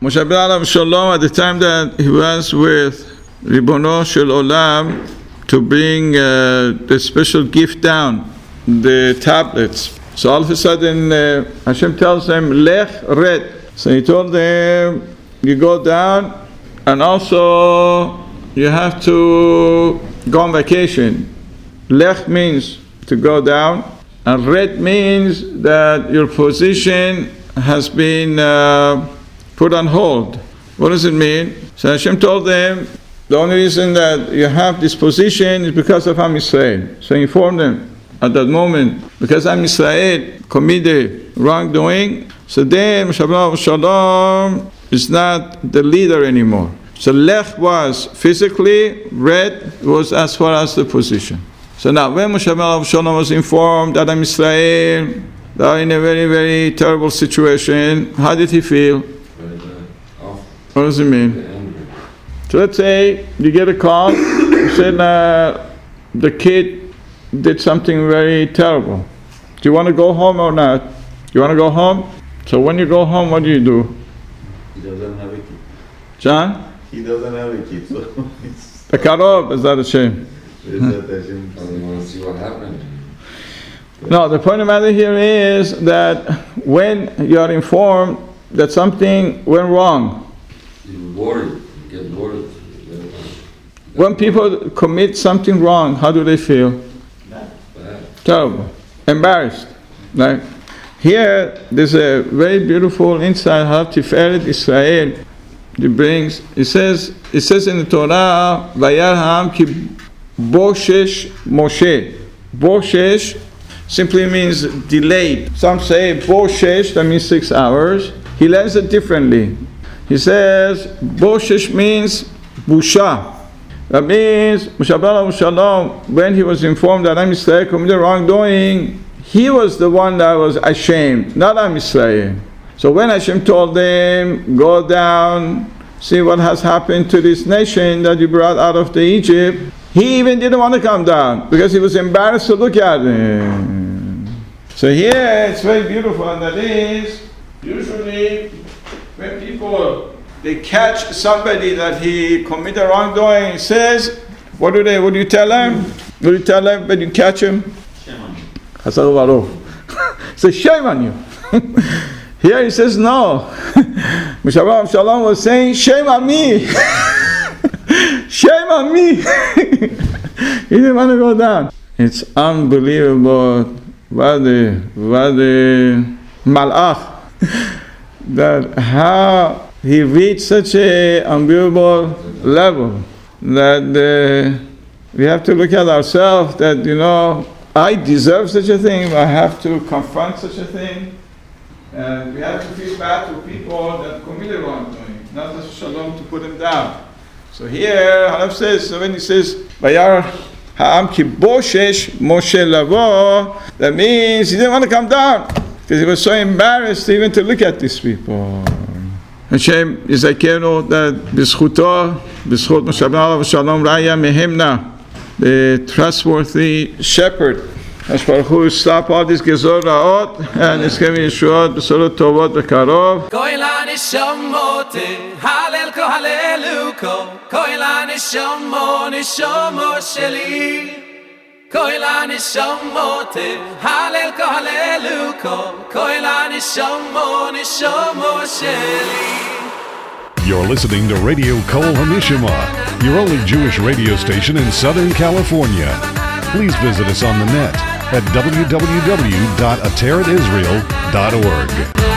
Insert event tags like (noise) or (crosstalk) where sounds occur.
Moshe Alav Shalom, at the time that he was with Ribono Shel Olam to bring uh, the special gift down, the tablets. So all of a sudden, uh, Hashem tells him, Lech Red. So he told them, you go down, and also you have to go on vacation. Lech means to go down, and red means that your position has been uh, put on hold. What does it mean? So Hashem told them, the only reason that you have this position is because of Am Yisrael. So he informed them at that moment, because Am Yisrael committed wrongdoing, so then Shabbat Shalom is not the leader anymore. So Lech was physically, red was as far as the position. So now when Moshe Shalom was informed that Am Israel they are in a very, very terrible situation, how did he feel? What does it mean? So let's say you get a call, (coughs) you said uh, the kid did something very terrible. Do you want to go home or not? You want to go home? So when you go home, what do you do? He doesn't have a kid. John? He doesn't have a kid, so (laughs) it's. The karov, is that a shame? it's not that him- I want to see what happened. No, the point of the matter here is that when you are informed that something went wrong, You worried, you get worried. When people commit something wrong, how do they feel? Bad. Terrible, embarrassed, right? Here, there's a very beautiful insight how Tiferet Israel it brings. It says, it says in the Torah, "Vayar ha'am ki boshesh Moshe." Boshesh simply means delayed. Some say boshesh, that means six hours. He learns it differently. He says boshesh means busha. That means Mushabala Shalom, when he was informed that Am Yisrael committed wrongdoing, he was the one that was ashamed, not Am Yisrael. So when Hashem told them, go down, see what has happened to this nation that you brought out of the Egypt, he even didn't want to come down because he was embarrassed to look at it. So here it's very beautiful, and that is usually when people they catch somebody that he committed wrongdoing, he says, what do they? What do you tell them? What do you tell them when you catch him? Chazal Baruch. (laughs) Say shame on you. (laughs) Here he says no. (laughs) Mishabah Shalom was saying shame on me. shame on me. he didn't want to go down. It's unbelievable. What a, what malach. that how he reached such a unbelievable level that uh, we have to look at ourselves that you know I deserve such a thing I have to confront such a thing. And we have to feel bad to people that committed wrongdoing not as shalom to put them down. So here Hanav says so when he says Vayar Ha'am ki boshesh Moshe lavo that means he didn't want to come down because he was so embarrassed even to look at these people השם יזכנו בזכותו, בזכות משה עליו ושלום רעיה מהמנה, the trustworthy shepherd. אז ברוך הוא stop all these גזור רעות, נזכה מישועות, בשורות טובות בקרוב. Koila nishomot halel ko halelu ko Koila nishomot nishomot sheli Koila nishomot halel ko halelu ko Koila nishomot nishomot sheli You're listening to Radio Kol Hamishima, your only Jewish radio station in Southern California. Please visit us on the net at www.ateretisrael.org.